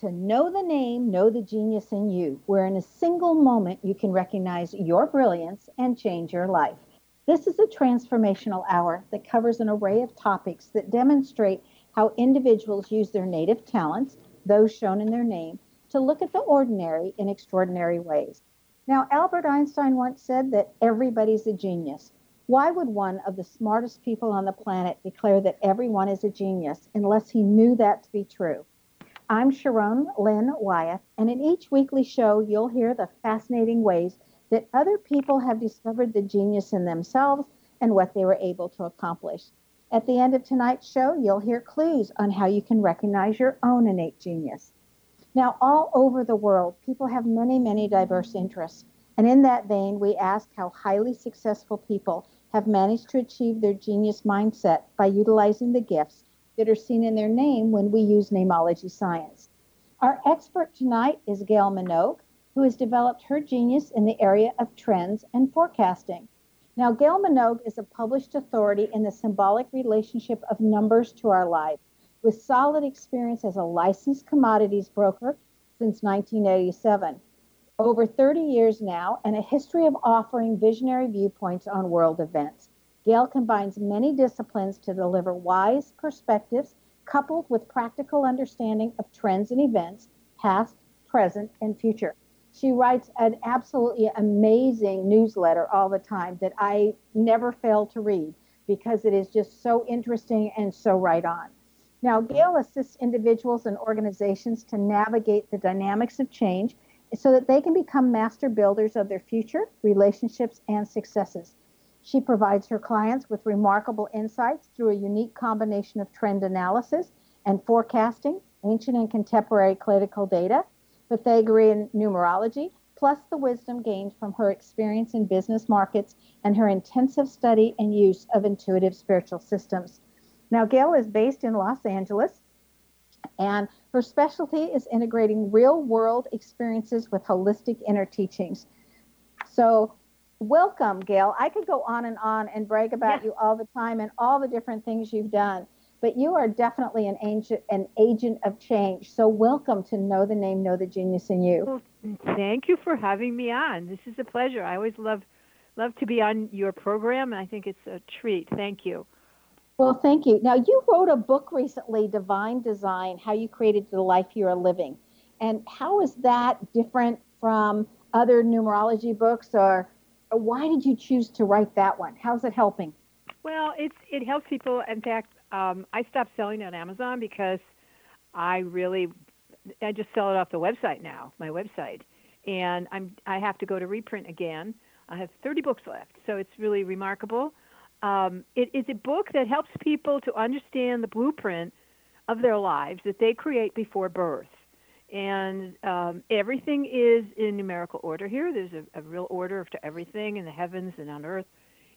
To Know the Name, Know the Genius in You, where in a single moment you can recognize your brilliance and change your life. This is a transformational hour that covers an array of topics that demonstrate how individuals use their native talents, those shown in their name, to look at the ordinary in extraordinary ways. Now, Albert Einstein once said that everybody's a genius. Why would one of the smartest people on the planet declare that everyone is a genius unless he knew that to be true? I'm Sharon Lynn Wyeth, and in each weekly show, you'll hear the fascinating ways that other people have discovered the genius in themselves and what they were able to accomplish. At the end of tonight's show, you'll hear clues on how you can recognize your own innate genius. Now, all over the world, people have many, many diverse interests. And in that vein, we ask how highly successful people have managed to achieve their genius mindset by utilizing the gifts that are seen in their name when we use namology science. Our expert tonight is Gail Minogue, who has developed her genius in the area of trends and forecasting. Now, Gail Minogue is a published authority in the symbolic relationship of numbers to our life, with solid experience as a licensed commodities broker since 1987. Over 30 years now, and a history of offering visionary viewpoints on world events. Gail combines many disciplines to deliver wise perspectives coupled with practical understanding of trends and events, past, present, and future. She writes an absolutely amazing newsletter all the time that I never fail to read because it is just so interesting and so right on. Now, Gail assists individuals and organizations to navigate the dynamics of change so that they can become master builders of their future, relationships, and successes. She provides her clients with remarkable insights through a unique combination of trend analysis and forecasting, ancient and contemporary clinical data, Pythagorean numerology, plus the wisdom gained from her experience in business markets and her intensive study and use of intuitive spiritual systems. Now, Gail is based in Los Angeles, and her specialty is integrating real world experiences with holistic inner teachings. So, welcome, Gail. I could go on and on and brag about you all the time and all the different things you've done, but you are definitely an agent, an agent of change. So welcome to Know the Name, Know the Genius in You. Well, thank you for having me on. This is a pleasure. I always love love to be on your program, and I think it's a treat. Thank you. Well, thank you. Now, you wrote a book recently, Divine Design How You Created the Life You Are Living. And how is that different from other numerology books, or why did you choose to write that one? How's it helping? Well, it's it helps people. In fact, um, I stopped selling on Amazon because I really I just sell it off the website now, my website, and I'm I have to go to reprint again. I have 30 books left, so it's really remarkable. Um, it is a book that helps people to understand the blueprint of their lives that they create before birth. And um, everything is in numerical order here. There's a, a real order to everything in the heavens and on earth.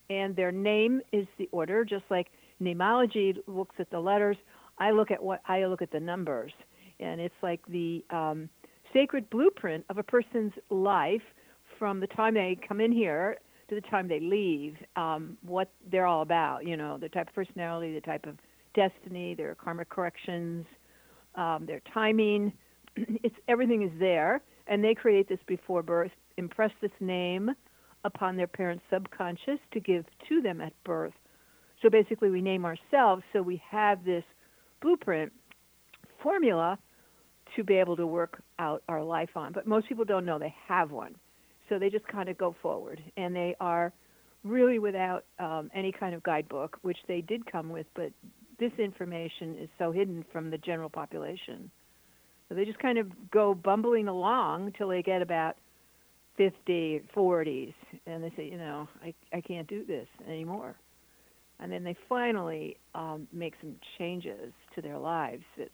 And their name is the order, just like namology looks at the letters. I look at what I look at the numbers, and it's like the um, sacred blueprint of a person's life from the time they come in here to the time they leave, um, what they're all about. You know, the type of personality, the type of destiny, their karmic corrections, um, their timing. it's everything is there, and they create this before birth, impress this name upon their parents' subconscious to give to them at birth. So basically, we name ourselves so we have this blueprint formula to be able to work out our life on. But most people don't know they have one. So they just kind of go forward, and they are really without um, any kind of guidebook, which they did come with, but this information is so hidden from the general population. So they just kind of go bumbling along until they get about 50, 40s, and they say, you know, I, I can't do this anymore. And then they finally um, make some changes to their lives that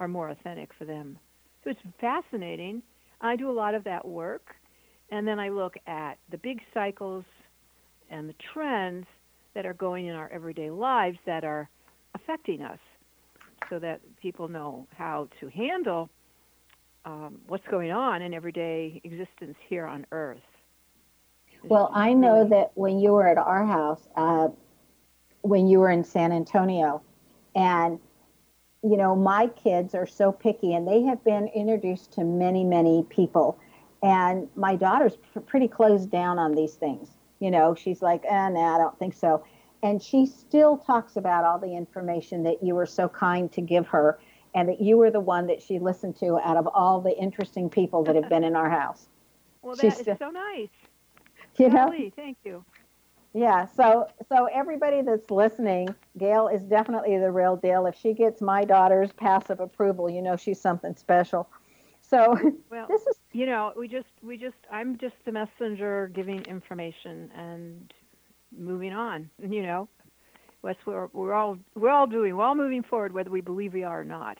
are more authentic for them. So it's fascinating. I do a lot of that work. And then I look at the big cycles and the trends that are going in our everyday lives that are affecting us so that people know how to handle um, what's going on in everyday existence here on Earth. Well, I know really... that when you were at our house, uh, when you were in San Antonio, and you know, my kids are so picky and they have been introduced to many, many people and my daughter's pretty closed down on these things. You know, she's like, eh, no, I don't think so. And she still talks about all the information that you were so kind to give her and that you were the one that she listened to out of all the interesting people that have been in our house. Well, that She's is so nice. You know? thank you. Yeah, so so everybody that's listening, Gail is definitely the real deal. If she gets my daughter's passive approval, you know she's something special. So well, this is you know we just we just I'm just the messenger giving information and moving on. You know, that's we're, we're all we're all doing. We're all moving forward, whether we believe we are or not.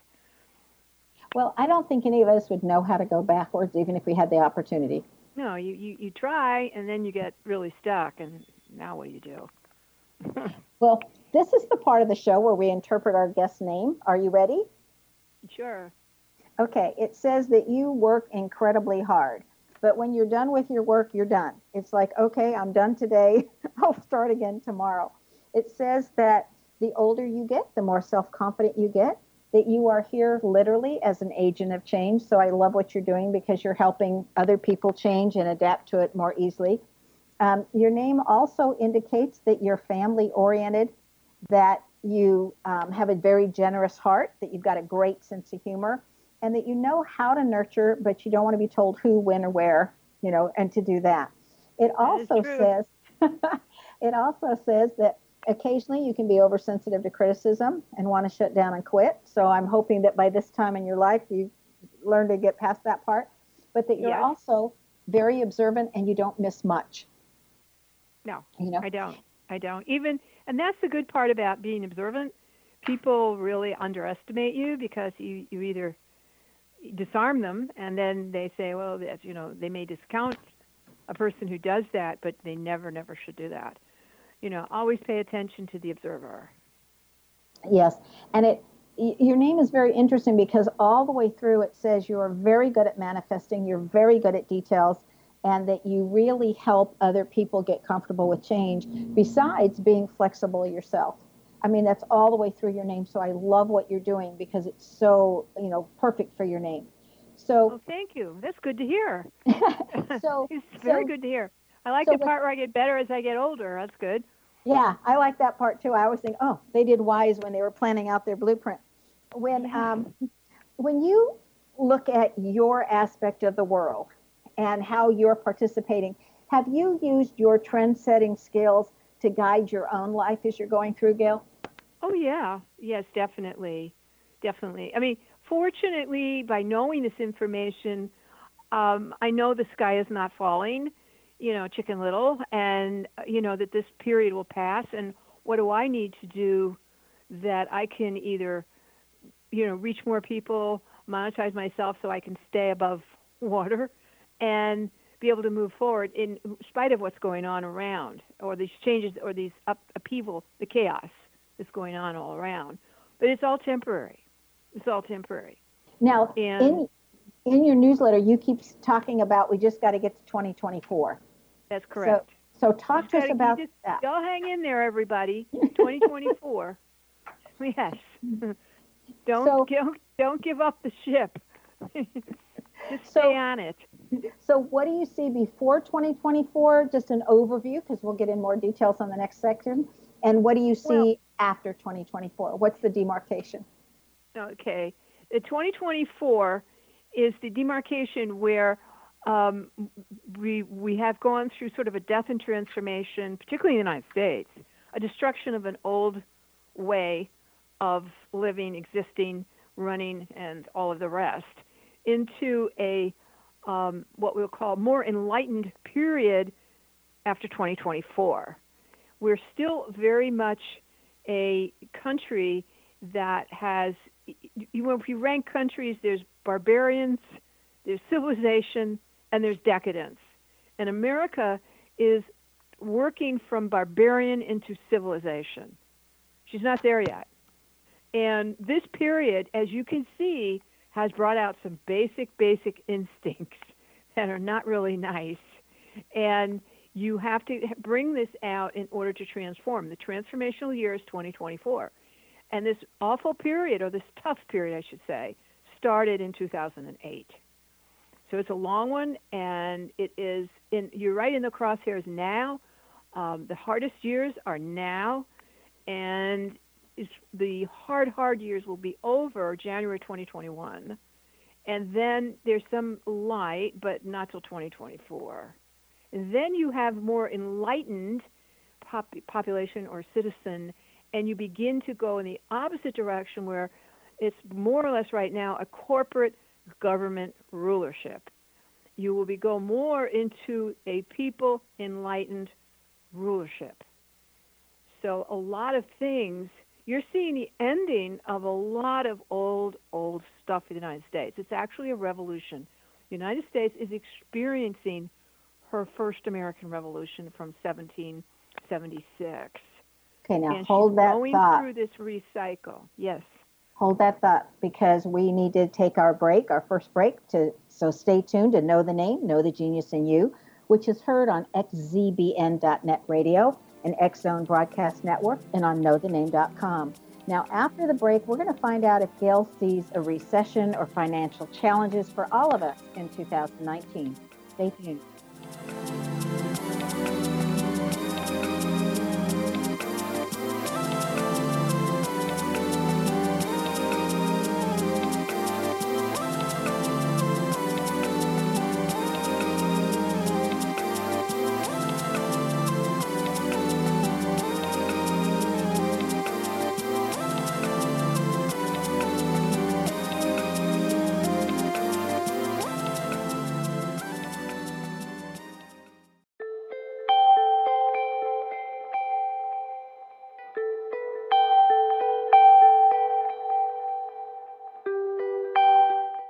Well, I don't think any of us would know how to go backwards, even if we had the opportunity. No, you you, you try, and then you get really stuck, and now what do you do? well, this is the part of the show where we interpret our guest's name. Are you ready? Sure. Okay, it says that you work incredibly hard, but when you're done with your work, you're done. It's like, okay, I'm done today. I'll start again tomorrow. It says that the older you get, the more self confident you get, that you are here literally as an agent of change. So I love what you're doing because you're helping other people change and adapt to it more easily. Um, your name also indicates that you're family oriented, that you um, have a very generous heart, that you've got a great sense of humor, and that you know how to nurture, but you don't want to be told who, when, or where, you know, and to do that. It that also says it also says that occasionally you can be oversensitive to criticism and want to shut down and quit. So I'm hoping that by this time in your life you learn to get past that part, but that you're also very observant and you don't miss much. No, you know? I don't. I don't. Even, and that's the good part about being observant. People really underestimate you because you, you either disarm them, and then they say, well, that's, you know, they may discount a person who does that, but they never, never should do that. You know, always pay attention to the observer. Yes, and it your name is very interesting because all the way through it says you are very good at manifesting, you're very good at details, and that you really help other people get comfortable with change. Besides being flexible yourself. I mean, that's all the way through your name. So I love what you're doing because it's so, you know, perfect for your name. So thank you. That's good to hear. so it's very so, good to hear. I like so the part where I get better as I get older. That's good. Yeah, I like that part too. I always think, oh, they did wise when they were planning out their blueprint. When um, when you look at your aspect of the world and how you're participating, have you used your trend-setting skills to guide your own life as you're going through, Gail? Oh yeah, yes, definitely, definitely. I mean, fortunately, by knowing this information, um, I know the sky is not falling, you know, Chicken Little, and uh, you know that this period will pass. And what do I need to do that I can either, you know, reach more people, monetize myself so I can stay above water, and be able to move forward in spite of what's going on around, or these changes, or these up, upheaval, the chaos that's going on all around. But it's all temporary. It's all temporary. Now, and, in in your newsletter, you keep talking about we just got to get to 2024. That's correct. So, so talk to us about just, that. Y'all hang in there, everybody. 2024. yes. don't, so, don't don't give up the ship. just stay on it. So, what do you see before 2024? Just an overview, because we'll get in more details on the next section. And what do you see well, after 2024? What's the demarcation? Okay. The 2024 is the demarcation where um, we, we have gone through sort of a death and transformation, particularly in the United States, a destruction of an old way of living, existing, running, and all of the rest, into a um, what we'll call more enlightened period after 2024. We're still very much a country that has, you know, if you rank countries, there's barbarians, there's civilization, and there's decadence. And America is working from barbarian into civilization. She's not there yet. And this period, as you can see, has brought out some basic, basic instincts that are not really nice. And you have to bring this out in order to transform. The transformational year is 2024. And this awful period, or this tough period, I should say, started in 2008. So it's a long one, and it is in. You're right in the crosshairs now. Um, the hardest years are now, and the hard, hard years will be over January 2021, and then there's some light, but not till 2024. And then you have more enlightened pop- population or citizen, and you begin to go in the opposite direction where it's more or less right now a corporate government rulership. You will be go more into a people enlightened rulership. So a lot of things you're seeing the ending of a lot of old, old stuff in the United States. It's actually a revolution. The United States is experiencing her first American Revolution from 1776. Okay, now and hold that going thought. through this recycle. Yes. Hold that thought because we need to take our break, our first break. To so stay tuned to know the name, know the genius in you, which is heard on xzbn.net radio and X Zone Broadcast Network and on knowthename.com. Now, after the break, we're going to find out if Gail sees a recession or financial challenges for all of us in 2019. Stay tuned.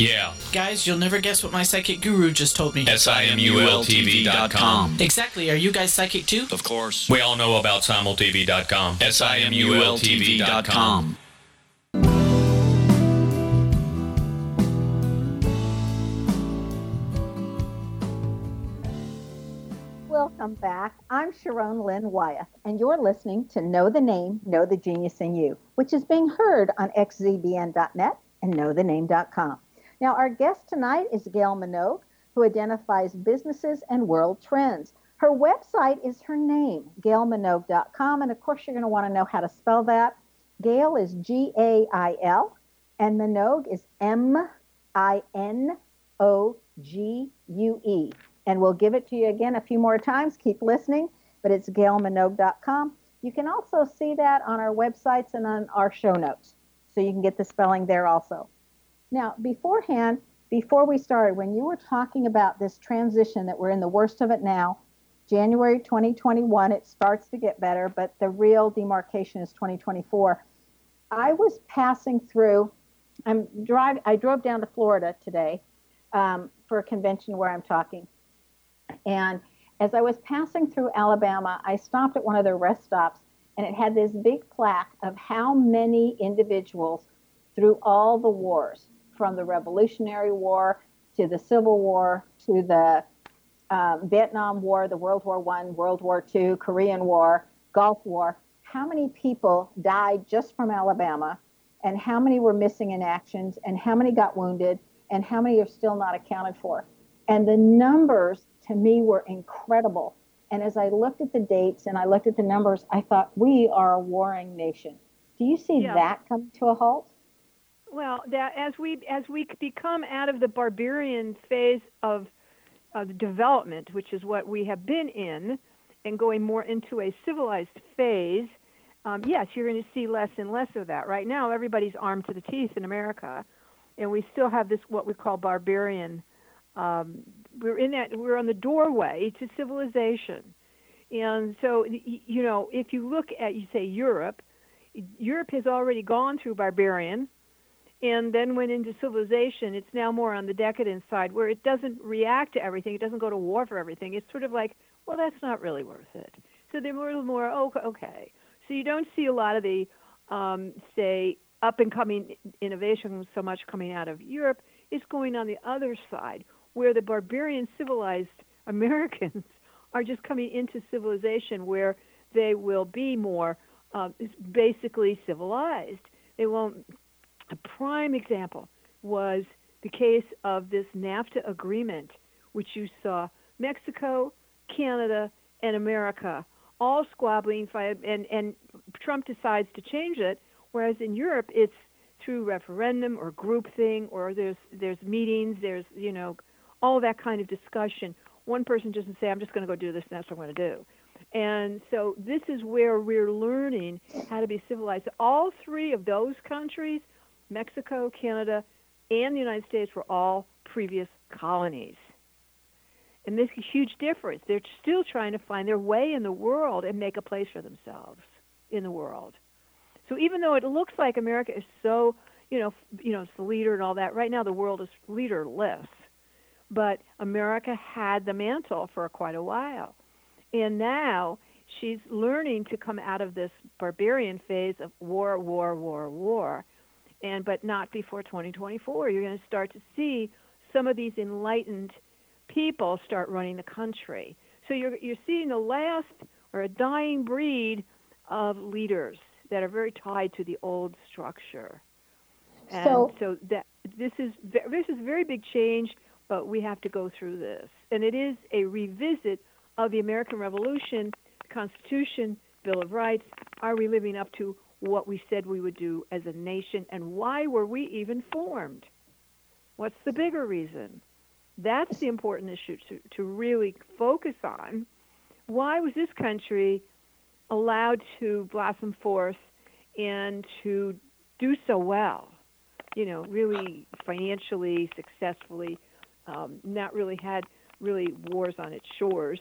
Yeah. Guys, you'll never guess what my psychic guru just told me. S-I-M-U-L-T-V.com. Exactly. Are you guys psychic too? Of course. We all know about simultv.com. S-I-M-U-L-T-V.com. Welcome back. I'm Sharon Lynn Wyeth, and you're listening to Know the Name, Know the Genius in You, which is being heard on xzbn.net and knowthename.com. Now, our guest tonight is Gail Minogue, who identifies businesses and world trends. Her website is her name, gailminogue.com, and of course, you're going to want to know how to spell that. Gail is G A I L, and Minogue is M I N O G U E. And we'll give it to you again a few more times. Keep listening, but it's gailminogue.com. You can also see that on our websites and on our show notes. So you can get the spelling there also. Now, beforehand, before we started, when you were talking about this transition that we're in the worst of it now, January 2021, it starts to get better, but the real demarcation is 2024. I was passing through. I'm drive. I drove down to Florida today um, for a convention where I'm talking, and as I was passing through Alabama, I stopped at one of their rest stops, and it had this big plaque of how many individuals through all the wars, from the Revolutionary War to the Civil War to the um, Vietnam War, the World War One, World War Two, Korean War, Gulf War, how many people died just from Alabama, and how many were missing in actions, and how many got wounded, and how many are still not accounted for. And the numbers to me were incredible. And as I looked at the dates and I looked at the numbers, I thought, we are a warring nation. Do you see Yeah. that come to a halt? Well, that as we as we become out of the barbarian phase of of development, which is what we have been in, and going more into a civilized phase, um, yes, you're going to see less and less of that. Right now, everybody's armed to the teeth in America, and we still have this what we call barbarian. Um, we're in that we're on the doorway to civilization, and so you know if you look at you say Europe, Europe has already gone through barbarian and then went into civilization, it's now more on the decadent side where it doesn't react to everything. It doesn't go to war for everything. It's sort of like, well, that's not really worth it. So they're a little more, oh, okay. So you don't see a lot of the, um, say, up and coming innovation so much coming out of Europe. It's going on the other side where the barbarian civilized Americans are just coming into civilization where they will be more uh, basically civilized. They won't a prime example was the case of this NAFTA agreement, which you saw Mexico, Canada, and America all squabbling, and, and Trump decides to change it, whereas in Europe it's through referendum or group thing, or there's there's meetings, there's you know all that kind of discussion. One person doesn't say, "I'm just going to go do this, and that's what I'm going to do." And so this is where we're learning how to be civilized. All three of those countries Mexico, Canada, and the United States were all previous colonies. And this is a huge difference. They're still trying to find their way in the world and make a place for themselves in the world. So even though it looks like America is so, you know, you know, it's the leader and all that, right now the world is leaderless. But America had the mantle for quite a while. And now she's learning to come out of this barbarian phase of war, war, war, war and but not before 2024. You're going to start to see some of these enlightened people start running the country. So you're you're seeing the last or a dying breed of leaders that are very tied to the old structure. And So- so that this is this is a very big change, but we have to go through this. And it is a revisit of the American Revolution, Constitution, Bill of Rights. Are we living up to what we said we would do as a nation and why were we even formed? What's the bigger reason? That's the important issue to, to really focus on. Why was this country allowed to blossom forth and to do so well? You know, really financially, successfully, um, not really had really wars on its shores,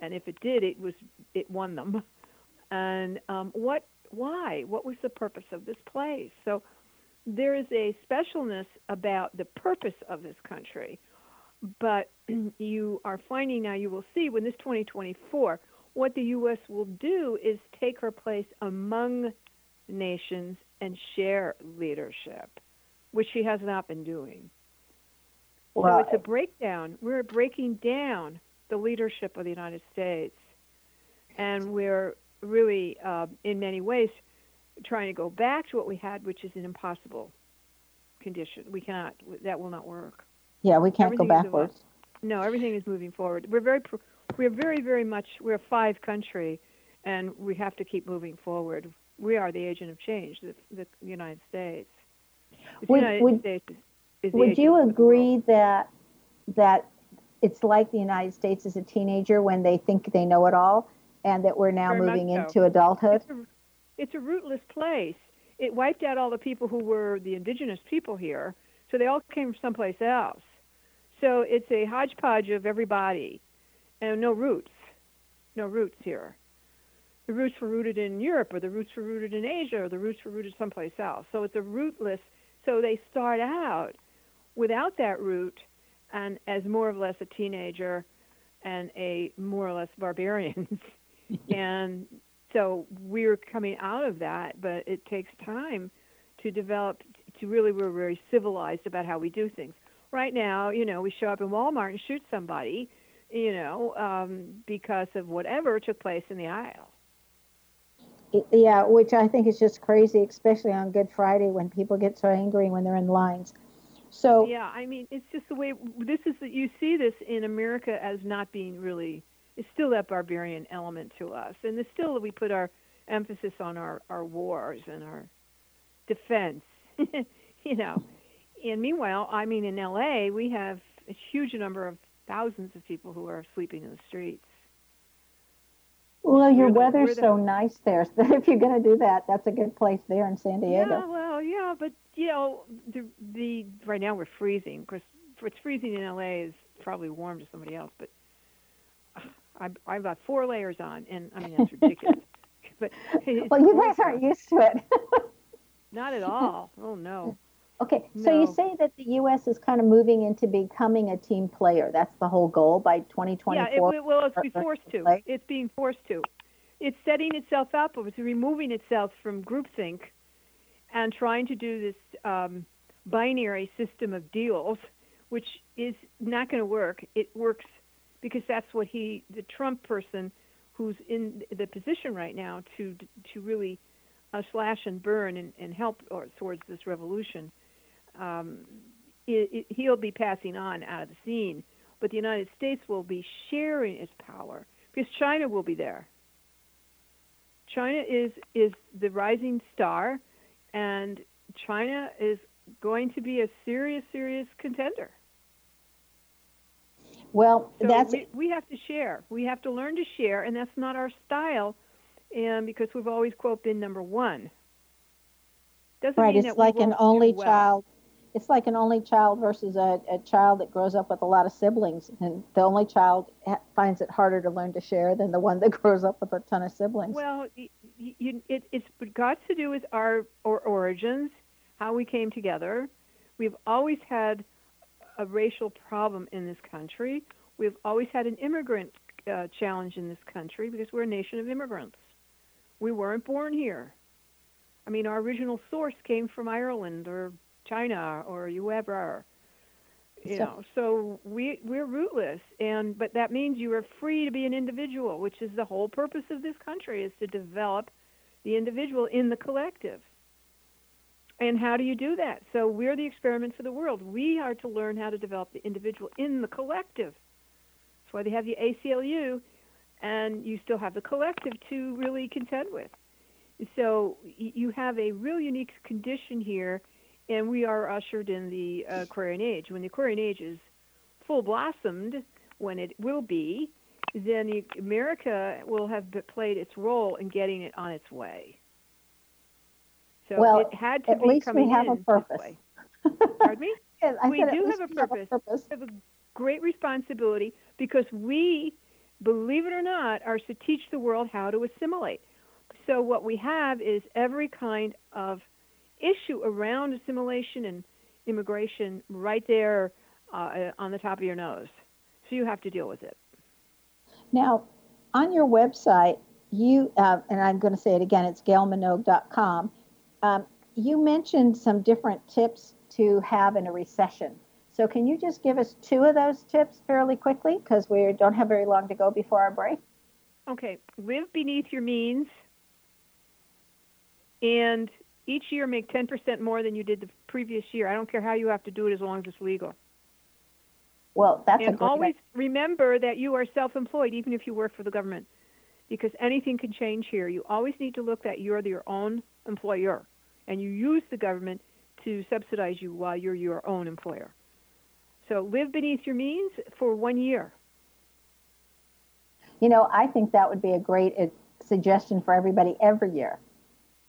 and if it did, it was it won them. And um, what? Why? What was the purpose of this place? So there is a specialness about the purpose of this country, but you are finding now. You will see when this 2024, what the U.S. will do is take her place among nations and share leadership, which she has not been doing. Well, so it's a breakdown. We're breaking down the leadership of the United States, and we're really, uh, in many ways, trying to go back to what we had, which is an impossible condition. We cannot. That will not work. yeah, we can't go everything is backwards. No, everything is moving forward. We're very, we're very, very much. We're a five country, and we have to keep moving forward. We are the agent of change, the, the United States. The Would- United would- States is, is Would you agree that that it's like the United States as a teenager when they think they know it all, and that we're now Very moving so. into adulthood? It's a, it's a rootless place. It wiped out all the people who were the indigenous people here, so they all came from someplace else. So it's a hodgepodge of everybody, and no roots, no roots here. The roots were rooted in Europe, or the roots were rooted in Asia, or the roots were rooted someplace else. So it's a rootless. So they start out without that root, and as more or less a teenager, and a more or less barbarians. and so we're coming out of that, but it takes time to develop to really we're very civilized about how we do things. Right now, you know, we show up in Walmart and shoot somebody, you know, um, because of whatever took place in the aisle. Yeah, which I think is just crazy, especially on Good Friday when people get so angry when they're in lines. So Yeah, I mean, it's just the way this is. that You see this in America as not being really. It's still that barbarian element to us, and it's still we put our emphasis on our our wars and our defense. you know, and meanwhile, I mean, in L.A. we have a huge number of thousands of people who are sleeping in the streets. well, your the- weather's the- so nice there that if you're going to do that, that's a good place there in San Diego. Yeah, well, yeah, but you know, the the right now we're freezing. Of course, what's freezing in LA is probably warm to somebody else, but uh, I I've got four layers on, and I mean that's ridiculous. but Well, you guys aren't used to it. Not at all. Oh no. Okay, so you say that the U.S. is kind of moving into becoming a team player. That's the whole goal by 2024. Yeah, it, it- well, it's being forced to. play? It's being forced to. It's setting itself up. It's removing itself from groupthink and trying to do this um, binary system of deals, which is not going to work. It works because that's what he, the Trump person, who's in the position right now to to really uh, slash and burn and, and help or, towards this revolution. Um, it, it, he'll be passing on out of the scene, but the United States will be sharing its power because China will be there. China is is the rising star, and China is going to be a serious, serious contender. Well, So that's we, we have to share. We have to learn to share, and that's not our style, and because we've always quote been number one. Doesn't right. mean It's like an only well. child. It's like an only child versus a, a child that grows up with a lot of siblings, and the only child ha- finds it harder to learn to share than the one that grows up with a ton of siblings. Well, y- y- you, it, it's got to do with our or origins, how we came together. We've always had a racial problem in this country. We've always had an immigrant uh, challenge in this country because we're a nation of immigrants. We weren't born here. I mean, our original source came from Ireland or China or whoever. You So- know, so we we're rootless, and but that means you are free to be an individual, which is the whole purpose of this country is to develop the individual in the collective. And how do you do that? So we're the experiment for the world. We are to learn how to develop the individual in the collective. That's why they have the ACLU, and you still have the collective to really contend with. So you have a real unique condition here, and we are ushered in the uh, Aquarian Age. When the Aquarian Age is full blossomed, when it will be, then America will have played its role in getting it on its way. So Well, it had to at be least we coming have a in this purpose. way. Pardon me? We do have a we have purpose. a purpose. We have a great responsibility because we, believe it or not, are to teach the world how to assimilate. So what we have is every kind of issue around assimilation and immigration right there uh, on the top of your nose. So you have to deal with it. Now, on your website, you uh, and I'm going to say it again. It's gailminogue.com. Um, you mentioned some different tips to have in a recession. So, can you just give us two of those tips fairly quickly because we don't have very long to go before our break? Okay, live beneath your means, and each year make 10% more than you did the previous year. I don't care how you have to do it as long as it's legal. Well, that's a and always remember that you are self-employed, even if you work for the government, because anything can change here. You always need to look that you're your own employer, and you use the government to subsidize you while you're your own employer. So live beneath your means for one year. You know, I think that would be a great uh, suggestion for everybody every year,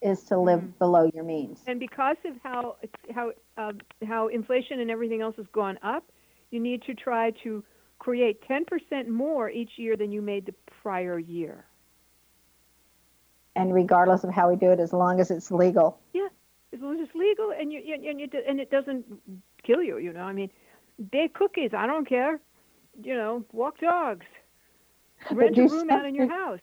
is to live Mhm. below your means. And because of how how um, how inflation and everything else has gone up, you need to try to create 10% more each year than you made the prior year. And regardless of how we do it, as long as it's legal. Yeah, as long as it's legal and you and, and, you, and it doesn't kill you. You know, I mean, bake cookies. I don't care. You know, walk dogs. Rent a room out in your house.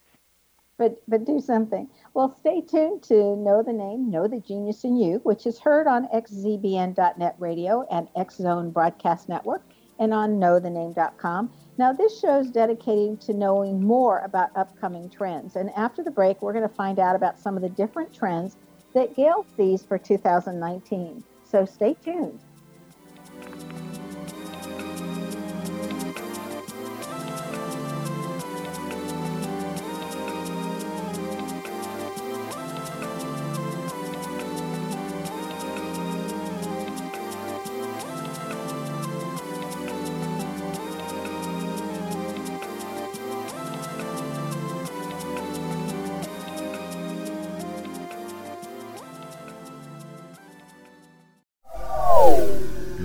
but but do something. Well, stay tuned to Know the Name, Know the Genius in You, which is heard on xzbn.net radio and X Zone Broadcast Network and on knowthename.com. Now, this show is dedicated to knowing more about upcoming trends. And after the break, we're going to find out about some of the different trends that Gail sees for 2019. So stay tuned.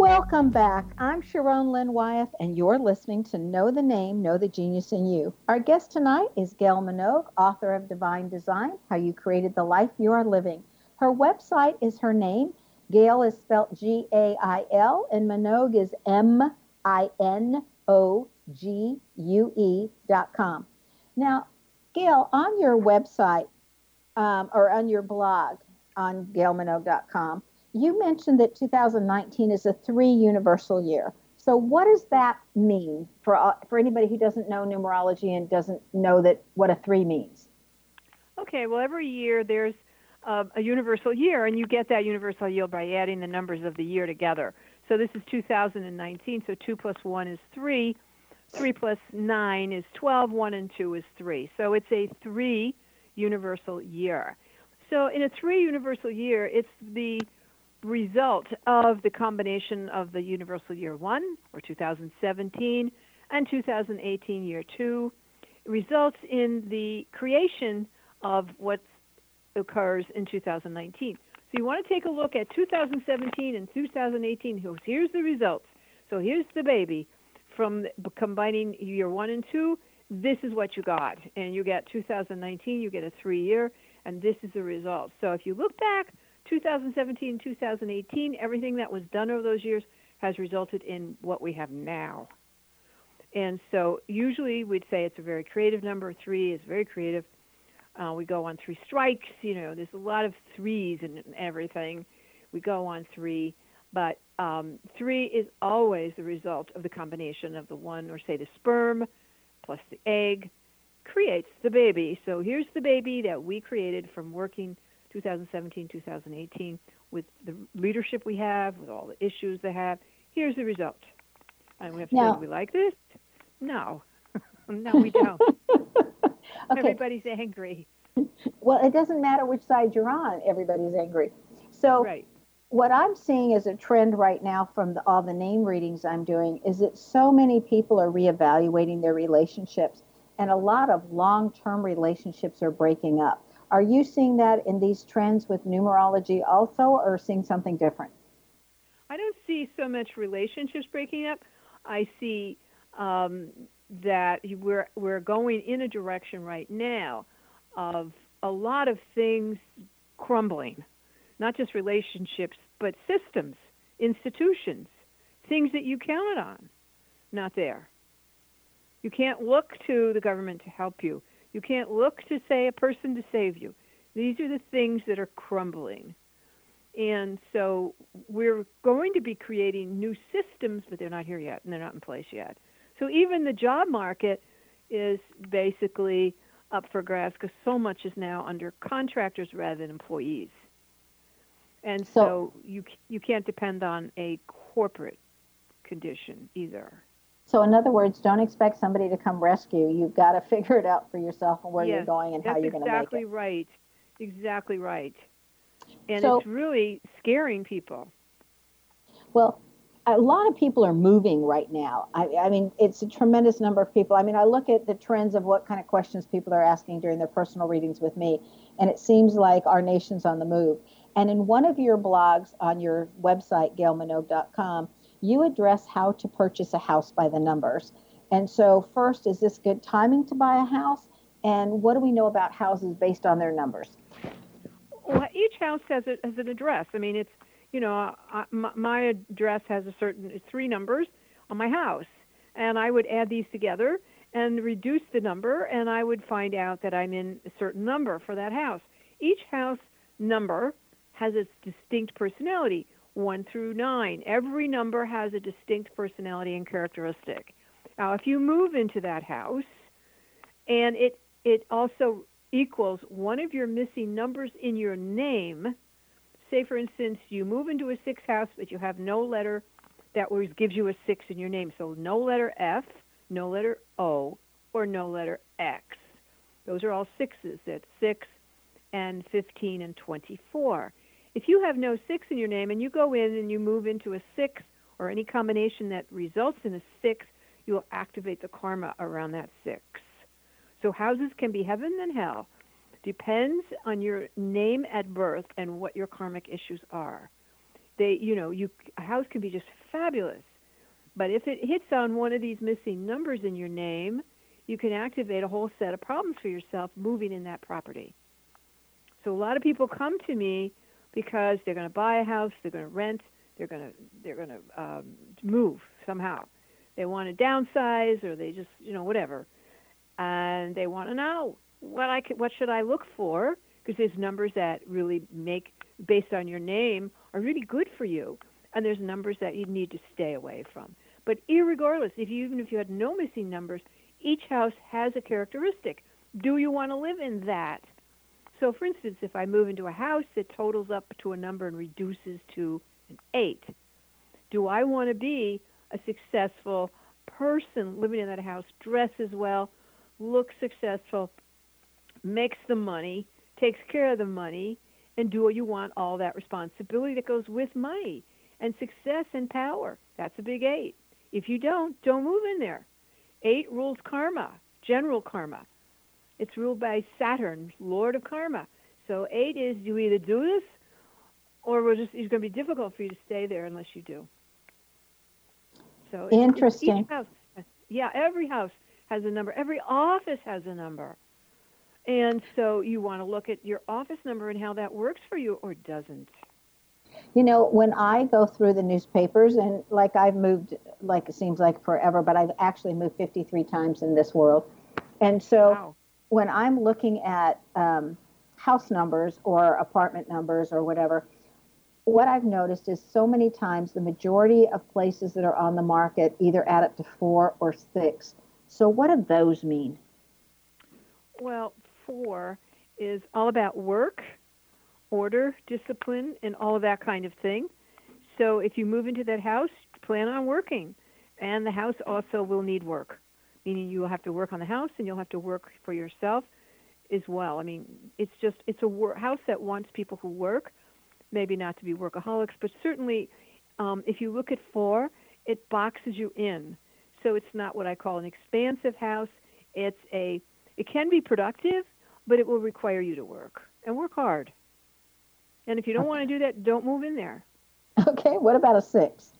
Welcome back. I'm Sharon Lynn Wyeth, and you're listening to Know the Name, Know the Genius in You. Our guest tonight is Gail Minogue, author of Divine Design How You Created the Life You Are Living. Her website is her name. Gail is spelled G A I L, and Minogue is M I N O G U E dot com. Now, Gail, on your website um, or on your blog on gailminogue.com, you mentioned that 2019 is a three universal year. So, what does that mean for uh, for anybody who doesn't know numerology and doesn't know that what a three means? Okay, well, every year there's uh, a universal year, and you get that universal year by adding the numbers of the year together. So this is 2019. So two plus one is three. Three plus nine is 12. One and two is three. So it's a three universal year. So in a three universal year, it's the result of the combination of the universal year one, or 2017, and 2018 year two, results in the creation of what occurs in 2019. So you want to take a look at 2017 and 2018. Here's the results. So here's the baby from combining year one and two. This is what you got, and you get 2019. You get a three year, and this is the result. So if you look back 2017, 2018, everything that was done over those years has resulted in what we have now. And so usually we'd say it's a very creative number. Three is very creative. Uh, we go on three strikes. You know, there's a lot of threes and everything. We go on three, but um, three is always the result of the combination of the one, or say the sperm, plus the egg, creates the baby. So here's the baby that we created from working 2017, 2018, with the leadership we have, with all the issues they have. Here's the result. And we have to now, say, do we like this? No. no, we don't. okay. Everybody's angry. Well, it doesn't matter which side you're on, everybody's angry. So, right. what I'm seeing as a trend right now from the, all the name readings I'm doing is that so many people are reevaluating their relationships, and a lot of long term relationships are breaking up. Are you seeing that in these trends with numerology also, or seeing something different? I don't see so much relationships breaking up. I see um, that we're we're going in a direction right now of a lot of things crumbling, not just relationships, but systems, institutions, things that you counted on, not there. You can't look to the government to help you. You can't look to say a person to save you. These are the things that are crumbling. And so we're going to be creating new systems, but they're not here yet and they're not in place yet. So even the job market is basically up for grabs because so much is now under contractors rather than employees. And so, so you you can't depend on a corporate condition either. So, in other words, don't expect somebody to come rescue. You've got to figure it out for yourself and where yes, you're going and how you're going to exactly make it. Exactly right. Exactly right. And so, it's really scaring people. Well, a lot of people are moving right now. I, I, mean, it's a tremendous number of people. I mean, I look at the trends of what kind of questions people are asking during their personal readings with me, and it seems like our nation's on the move. And in one of your blogs on your website, gailminogue.com, you address how to purchase a house by the numbers. And so, first, is this good timing to buy a house? And what do we know about houses based on their numbers? Well, each house has, a, has an address. I mean, it's you know, I, my, my address has a certain three numbers on my house, and I would add these together and reduce the number, and I would find out that I'm in a certain number for that house. Each house number has its distinct personality, one through nine. Every number has a distinct personality and characteristic. Now, if you move into that house, and it it also equals one of your missing numbers in your name, say, for instance, you move into a six house, but you have no letter that gives you a six in your name. So no letter F, no letter O, or no letter X. Those are all sixes. That's six and 15 and 24. If you have no six in your name and you go in and you move into a six or any combination that results in a six, you will activate the karma around that six. So houses can be heaven and hell depends on your name at birth and what your karmic issues are. They, you know, you a house can be just fabulous, but if it hits on one of these missing numbers in your name, you can activate a whole set of problems for yourself moving in that property. So a lot of people come to me because they're going to buy a house, they're going to rent, they're going to they're going to um, move somehow. They want to downsize or they just you know whatever, and they want to know what I could, what should I look for? Because there's numbers that really make based on your name are really good for you, and there's numbers that you need to stay away from. But regardless, if you, even if you had no missing numbers, each house has a characteristic. Do you want to live in that? So, for instance, if I move into a house that totals up to a number and reduces to an eight, do I want to be a successful person living in that house, dresses well, looks successful, makes the money, takes care of the money, and do you want all that responsibility that goes with money and success and power? That's a big eight. If you don't, don't move in there. Eight rules karma, general karma. It's ruled by Saturn, Lord of Karma. So eight is you either do this or we're just it's going to be difficult for you to stay there unless you do. So interesting. House, yeah, every house has a number. Every office has a number. And so you want to look at your office number and how that works for you or doesn't. You know, when I go through the newspapers, and like I've moved, like it seems like forever, but I've actually moved 53 times in this world. And so wow. When I'm looking at um, house numbers or apartment numbers or whatever, what I've noticed is so many times the majority of places that are on the market either add up to four or six. So, what do those mean? Well, four is all about work, order, discipline, and all of that kind of thing. So if you move into that house, plan on working. And the house also will need work, meaning you will have to work on the house and you'll have to work for yourself as well. I mean, it's just it's a wor- house that wants people who work, maybe not to be workaholics, but certainly um, if you look at four, it boxes you in. So it's not what I call an expansive house. It's a it can be productive, but it will require you to work and work hard. And if you don't okay. want to do that, don't move in there. Okay. What about a six?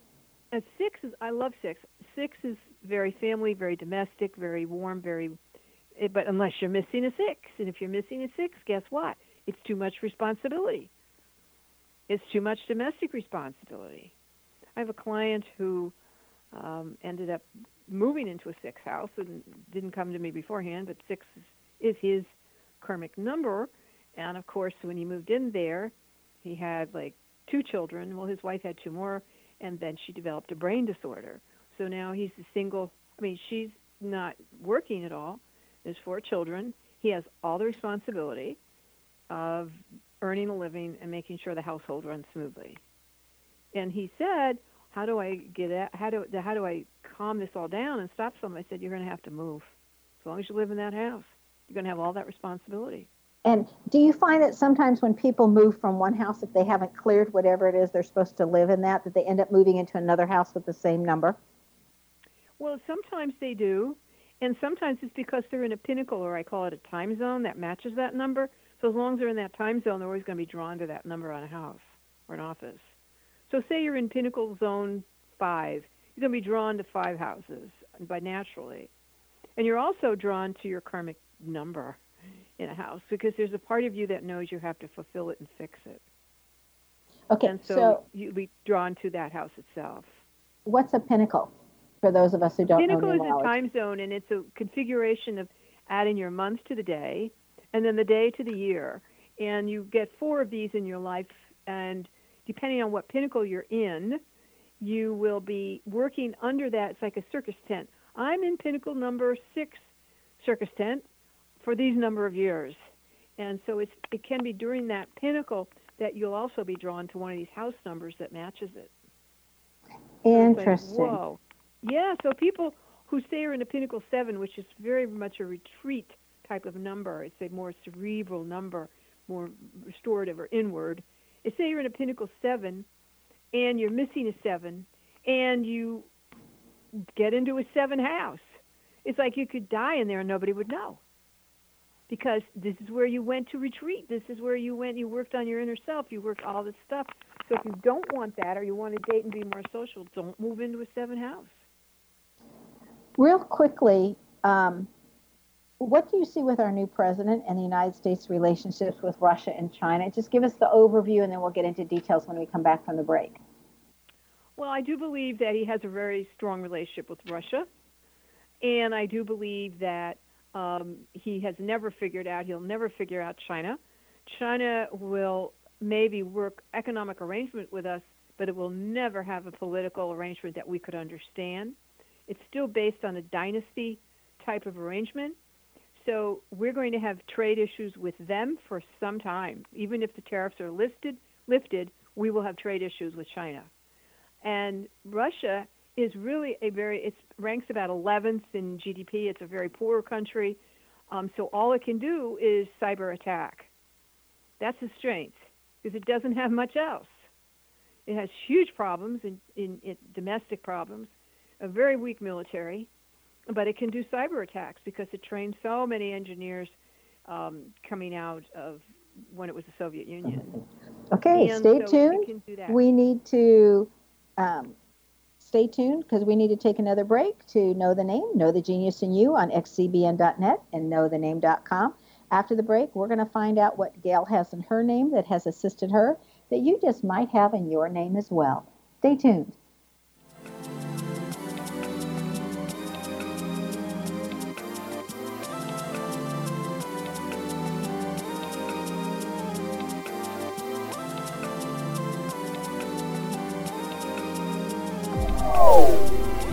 A six is I love six. Six is very family, very domestic, very warm, very. Eh, but unless you're missing a six, and if you're missing a six, guess what? It's too much responsibility. It's too much domestic responsibility. I have a client who um, ended up moving into a six house and didn't come to me beforehand, but six is, is his karmic number. And of course, when he moved in there, he had like two children. Well, his wife had two more, and then she developed a brain disorder. So now he's a single. I mean, she's not working at all. There's four children. He has all the responsibility of earning a living and making sure the household runs smoothly. And he said, "How do I get at, how do how do I calm this all down and stop some?" I said, "You're going to have to move. As long as you live in that house." You're going to have all that responsibility. And do you find that sometimes when people move from one house, if they haven't cleared whatever it is they're supposed to live in that, that they end up moving into another house with the same number? Well, sometimes they do, and sometimes it's because they're in a pinnacle, or I call it a time zone that matches that number. So as long as they're in that time zone, they're always going to be drawn to that number on a house or an office. So say you're in pinnacle zone five, you're going to be drawn to five houses by naturally, and you're also drawn to your karmic number in a house because there's a part of you that knows you have to fulfill it and fix it. Okay, and so, so you'll be drawn to that house itself. what's a pinnacle for those of us who don't Pinnacle know is a time zone, and it's a configuration of adding your month to the day, and then the day to the year. And you get four of these in your life, and depending on what pinnacle you're in, you will be working under that. It's like a circus tent. I'm in pinnacle number six circus tent for these number of years, and so it's it can be during that pinnacle that you'll also be drawn to one of these house numbers that matches it. So it's like, Interesting. whoa. Yeah, so people who say are in a Pinnacle 7, which is very much a retreat type of number, it's a more cerebral number, more restorative or inward. If say you're in a Pinnacle 7 and you're missing a 7 and you get into a 7 house, it's like you could die in there and nobody would know. Because this is where you went to retreat. This is where you went, you worked on your inner self, you worked all this stuff. So if you don't want that or you want to date and be more social, don't move into a 7 house. Real quickly, um, what do you see with our new president and the United States relationships with Russia and China? Just give us the overview, and then we'll get into details when we come back from the break. Well, I do believe that he has a very strong relationship with Russia, and I do believe that um, he has never figured out, he'll never figure out China. China will maybe work economic arrangement with us, but it will never have a political arrangement that we could understand. It's still based on a dynasty type of arrangement. So we're going to have trade issues with them for some time. Even if the tariffs are listed, lifted, we will have trade issues with China. And Russia is really a very, it ranks about 11th in GDP. It's a very poor country. Um, so all it can do is cyber attack. That's its strength because it doesn't have much else. It has huge problems in, in, in domestic problems, a very weak military, but it can do cyber attacks because it trained so many engineers um, coming out of when it was the Soviet Union. Okay, And stay so tuned. can do that. We need to um, stay tuned because we need to take another break to know the name, know the genius in you on xzbn.net and knowthename.com. After the break, we're going to find out what Gail has in her name that has assisted her that you just might have in your name as well. Stay tuned.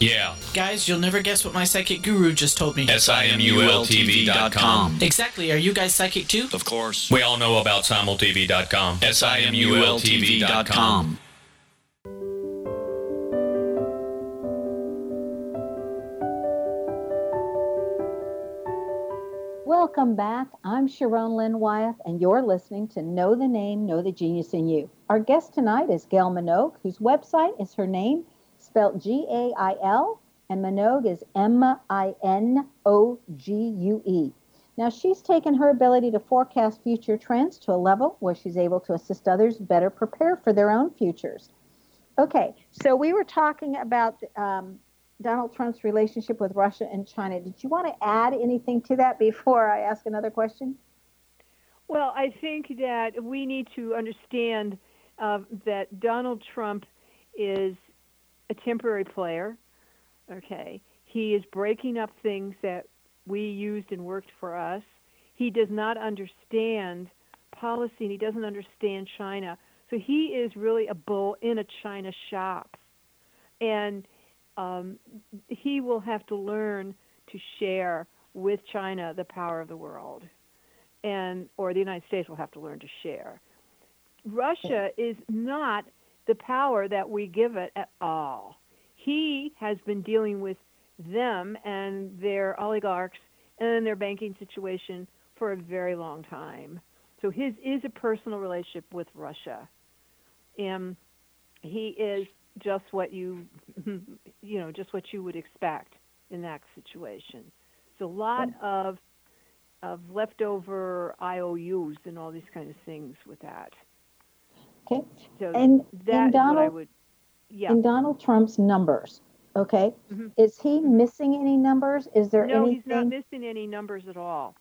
Yeah. Guys, you'll never guess what my psychic guru just told me. SIMULTV.com. Exactly. Are you guys psychic too? Of course. We all know about SimulTV.com. SIMULTV.com. Welcome back. I'm Sharon Lynn Wyeth, and you're listening to Know the Name, Know the Genius in You. Our guest tonight is Gail Minogue, whose website is her name, spelled G A I L, and Minogue is M I N O G U E. Now, she's taken her ability to forecast future trends to a level where she's able to assist others better prepare for their own futures. Okay, so we were talking about um, Donald Trump's relationship with Russia and China. Did you want to add anything to that before I ask another question? Well, I think that we need to understand uh, that Donald Trump is a temporary player. Okay, he is breaking up things that we used and worked for us. He does not understand policy and he doesn't understand China. So he is really a bull in a China shop. And um, he will have to learn to share with China the power of the world. And or the United States will have to learn to share. Russia is not the power that we give it at all. He has been dealing with them and their oligarchs and their banking situation for a very long time. So his is a personal relationship with Russia. And he is just what you you know, just what you would expect in that situation. So a lot of of leftover IOUs and all these kind of things with that. Okay. So and that and is what I Donald, would yeah. in Donald Trump's numbers, okay, Mhm. is he missing any numbers? Is there no, anything? he's not missing any numbers at all.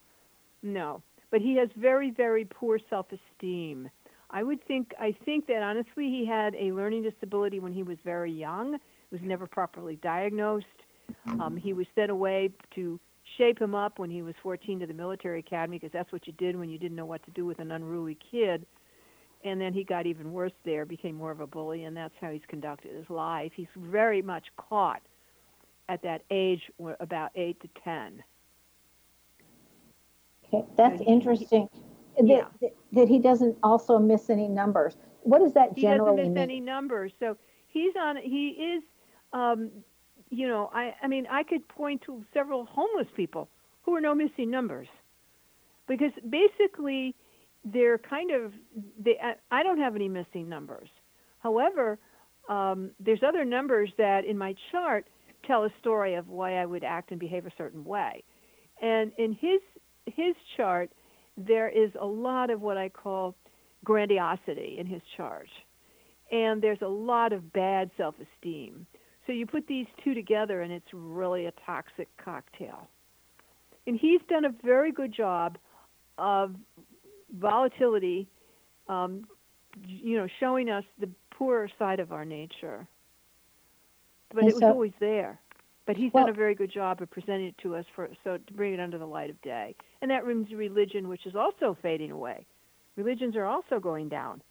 No, but he has very, very poor self-esteem. I would think. I think that honestly, he had a learning disability when he was very young. It was never properly diagnosed. Um, he was sent away to shape him up when he was 14 to the military academy because that's what you did when you didn't know what to do with an unruly kid. And then he got even worse there, became more of a bully, and that's how he's conducted his life. He's very much caught at that age, about eight to ten. Okay, that's interesting. That, that, that he doesn't also miss any numbers. What does that mean he doesn't miss mean? any numbers. So he's on. He is. Um, you know, I. I mean, I could point to several homeless people who are no missing numbers, because basically they're kind of. They. I, don't have any missing numbers. However, um, there's other numbers that in my chart tell a story of why I would act and behave a certain way, and in his his chart there is a lot of what I call grandiosity in his chart. And there's a lot of bad self esteem. So you put these two together, and it's really a toxic cocktail. And he's done a very good job of volatility, um, you know, showing us the poorer side of our nature. But And it was so- always there. But he's Well- done a very good job of presenting it to us for so to bring it under the light of day. And that means religion, which is also fading away. Religions are also going down,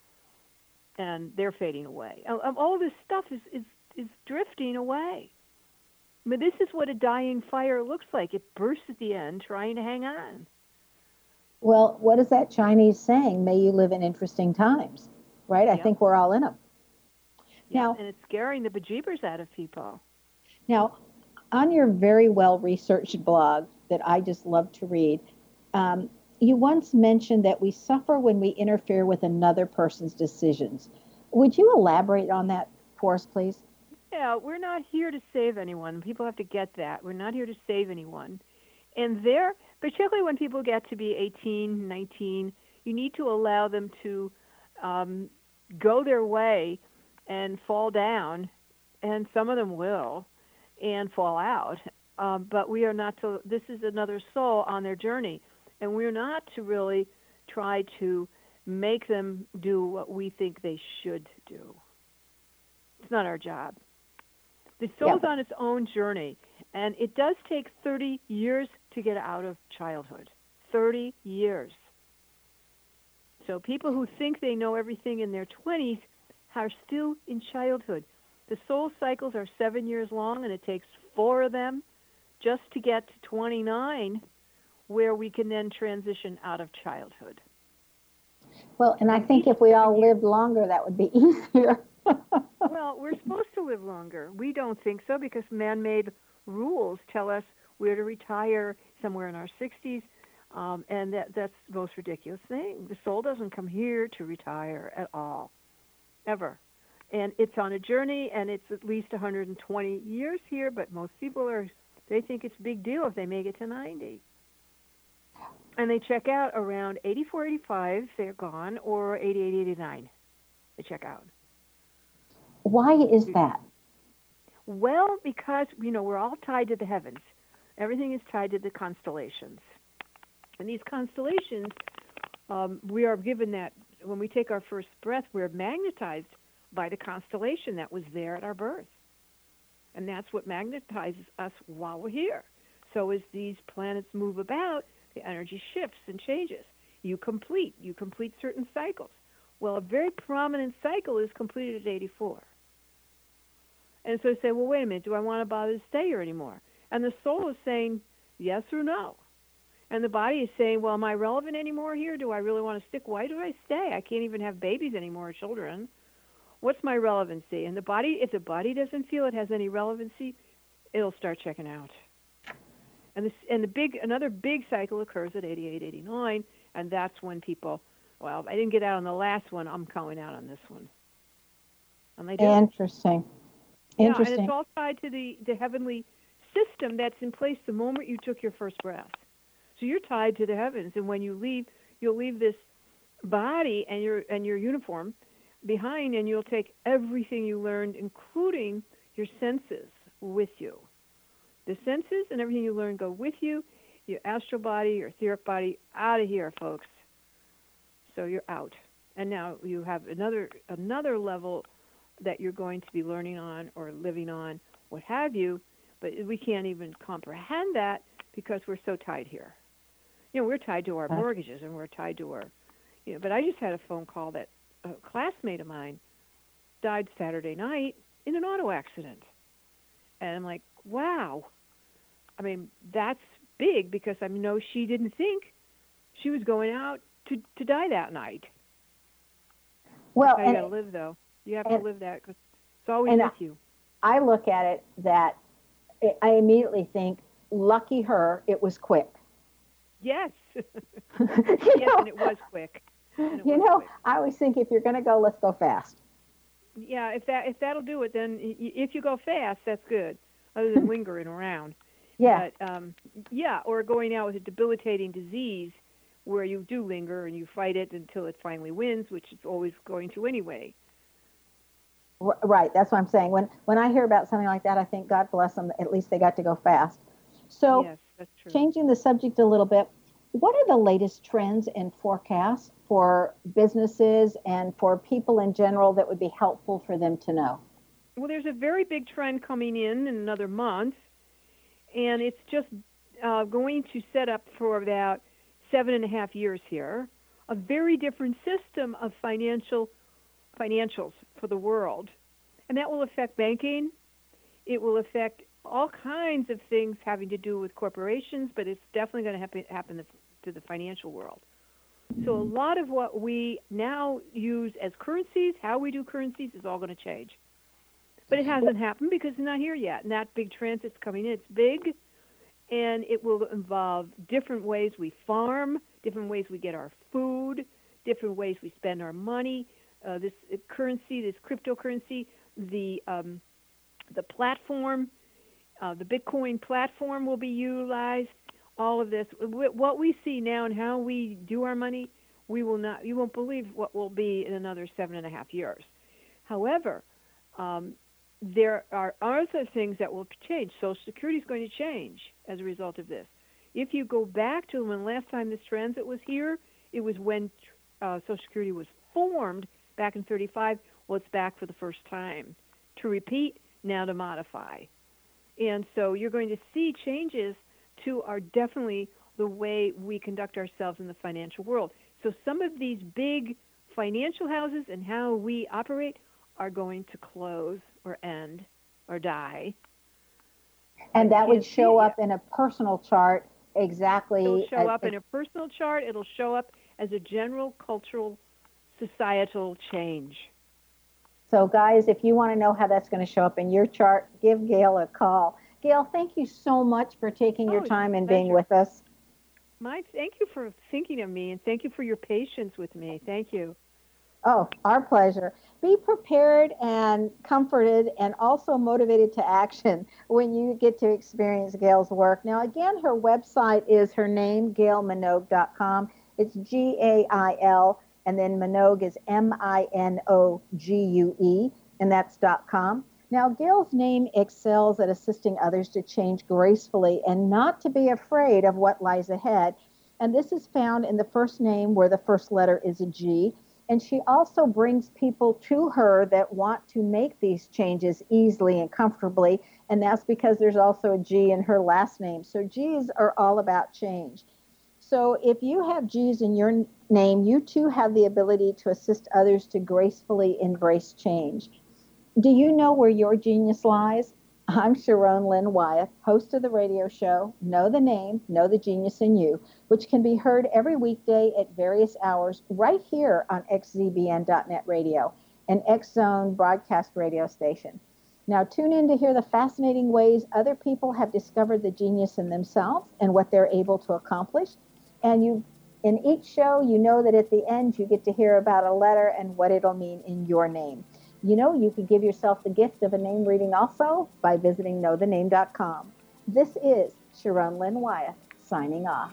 and they're fading away. All this stuff is, is is drifting away. I mean, this is what a dying fire looks like. It bursts at the end, trying to hang on. Well, what is that Chinese saying? May you live in interesting times, right? I think we're all in them. Yeah, Now- and it's scaring the bejeebers out of people. Now, on your very well researched blog that I just love to read, um, you once mentioned that we suffer when we interfere with another person's decisions. Would you elaborate on that for us, please? Yeah, we're not here to save anyone. People have to get that. We're not here to save anyone. And there, particularly when people get to be 18, 19, you need to allow them to um, go their way and fall down, and some of them will, and fall out. Um, but we are not to. This is another soul on their journey, and we're not to really try to make them do what we think they should do. It's not our job. The soul's Yeah. on its own journey, and it does take 30 years to get out of childhood. 30 years. So people who think they know everything in their 20s are still in childhood. The soul cycles are seven years long, and it takes four of them just to get to 29, where we can then transition out of childhood. Well, and I think if we all lived longer, that would be easier. well, we're supposed to live longer. We don't think so because man made rules tell us we're to retire somewhere in our 60s. Um, and that, that's the most ridiculous thing. The soul doesn't come here to retire at all, ever. And it's on a journey, and it's at least 120 years here, but most people are, they think it's a big deal if they make it to 90. And they check out around 84, 85, they're gone, or 88, 89, they check out. Why is that? Well, because you know we're all tied to the heavens. Everything is tied to the constellations, and these constellations, um, we are given that when we take our first breath, we're magnetized by the constellation that was there at our birth, and that's what magnetizes us while we're here. So as these planets move about, the energy shifts and changes. You complete you complete certain cycles. Well, a very prominent cycle is completed at 84. And so I say, well, wait a minute, do I want to bother to stay here anymore? And the soul is saying yes or no. And the body is saying, well, am I relevant anymore here? Do I really want to stick? Why do I stay? I can't even have babies anymore, children. What's my relevancy? And the body, if the body doesn't feel it has any relevancy, it'll start checking out. And this, and the big, another big cycle occurs at 88, 89, and that's when people, well, I didn't get out on the last one. I'm going out on this one. And they do. Interesting. Yeah, and Interesting. it's all tied to the, the heavenly system that's in place the moment you took your first breath. So you're tied to the heavens, and when you leave, you'll leave this body and your and your uniform behind, and you'll take everything you learned, including your senses, with you. The senses and everything you learned go with you. Your astral body, your etheric body, out of here, folks. So you're out, and now you have another another level that you're going to be learning on or living on, what have you, but we can't even comprehend that because we're so tied here. You know, we're tied to our mortgages and we're tied to our, you know, but I just had a phone call that a classmate of mine died Saturday night in an auto accident. And I'm like, wow. I mean, that's big because I know she didn't think she was going out to, to die that night. well, you got to live, though. You have and- to live that because it's always with I- you. I look at it that I- immediately think, lucky her, it was quick. Yes. yes, know, and it was quick. It you was know, quick. I always think if you're going to go, let's go fast. Yeah, if that if that'll do it, then if you go fast, that's good. Other than lingering around. Yeah. But um, yeah, or going out with a debilitating disease where you do linger and you fight it until it finally wins, which it's always going to anyway. Right, that's what I'm saying. When when I hear about something like that, I think God bless them. At least they got to go fast. So, yes, changing the subject a little bit, what are the latest trends and forecasts for businesses and for people in general that would be helpful for them to know? Well, there's a very big trend coming in in another month, and it's just uh, going to set up for about seven and a half years here a very different system of financial financials for the world, and that will affect banking. It will affect all kinds of things having to do with corporations, but it's definitely going to happen happen to the financial world. So a lot of what we now use as currencies, how we do currencies, is all going to change. But it hasn't happened because it's not here yet. And that big transit's coming in. It's big, and it will involve different ways we farm, different ways we get our food, different ways we spend our money. Uh, this currency, this cryptocurrency, the um, the platform, uh, the Bitcoin platform will be utilized. All of this, what we see now and how we do our money, we will not. You won't believe what will be in another seven and a half years. However, um, there are other things that will change. Social Security is going to change as a result of this. If you go back to when last time this transit was here, it was when uh, Social Security was formed back in 35. Well, it's back for the first time. To repeat, now to modify. And so you're going to see changes to our definitely the way we conduct ourselves in the financial world. So some of these big financial houses and how we operate are going to close or end or die. And that would show up in a personal chart exactly. It'll show up in a personal chart. It'll show up as a general cultural societal change. So, guys, if you want to know how that's going to show up in your chart, give Gail a call. Gail, thank you so much for taking oh, your time and being with us. My, thank you for thinking of me and thank you for your patience with me. Thank you. Oh, our pleasure. Be prepared and comforted and also motivated to action when you get to experience Gail's work. Now, again, her website is her name, gailminogue.com. It's G A I L, and then Minogue is M I N O G U E, and that's .com. Now, Gail's name excels at assisting others to change gracefully and not to be afraid of what lies ahead. And this is found in the first name where the first letter is a G. And she also brings people to her that want to make these changes easily and comfortably. And that's because there's also a G in her last name. So G's are all about change. So if you have G's in your name, you too have the ability to assist others to gracefully embrace change. Do you know where your genius lies? I'm Sharon Lynn Wyeth, host of the radio show Know the Name, Know the Genius in You, which can be heard every weekday at various hours right here on xzbn.net radio, an X Zone broadcast radio station. Now, tune in to hear the fascinating ways other people have discovered the genius in themselves and what they're able to accomplish and you in each show you know that at the end you get to hear about a letter and what it'll mean in your name. You know you could give yourself the gift of a name reading also by visiting knowthename.com this is sharon lynn wyeth signing off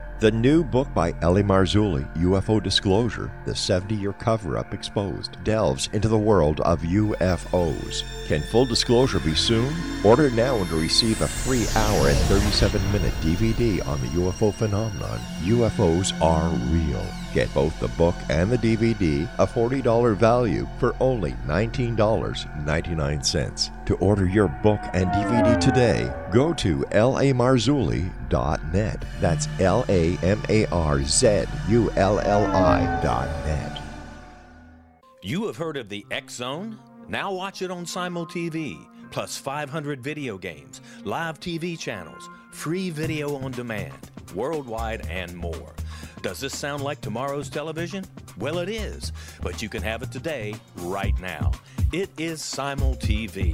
The new book by L.A. Marzulli, UFO Disclosure, the 70 year cover up exposed, delves into the world of UFOs. Can full disclosure be soon? Order now and receive a free hour and 37 minute DVD on the UFO phenomenon. UFOs are real. Get both the book and the DVD, a $40 value, for only $19.99. To order your book and DVD today, go to lamarzulli.net. That's L A M A R Z U L L I.net. You have heard of the X Zone? Now watch it on Simul TV, plus 500 video games, live TV channels, free video on demand, worldwide, and more. Does this sound like tomorrow's television? Well, it is, but you can have it today, right now. It is Simul TV.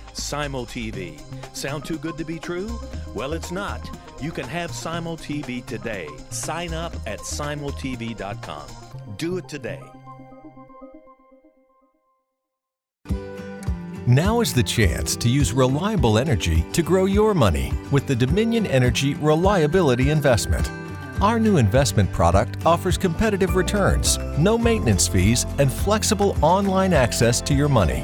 Simul TV. Sound too good to be true? Well, it's not. You can have Simul TV today. Sign up at simultv.com. Do it today. Now is the chance to use reliable energy to grow your money with the Dominion Energy Reliability Investment. Our new investment product offers competitive returns, no maintenance fees, and flexible online access to your money.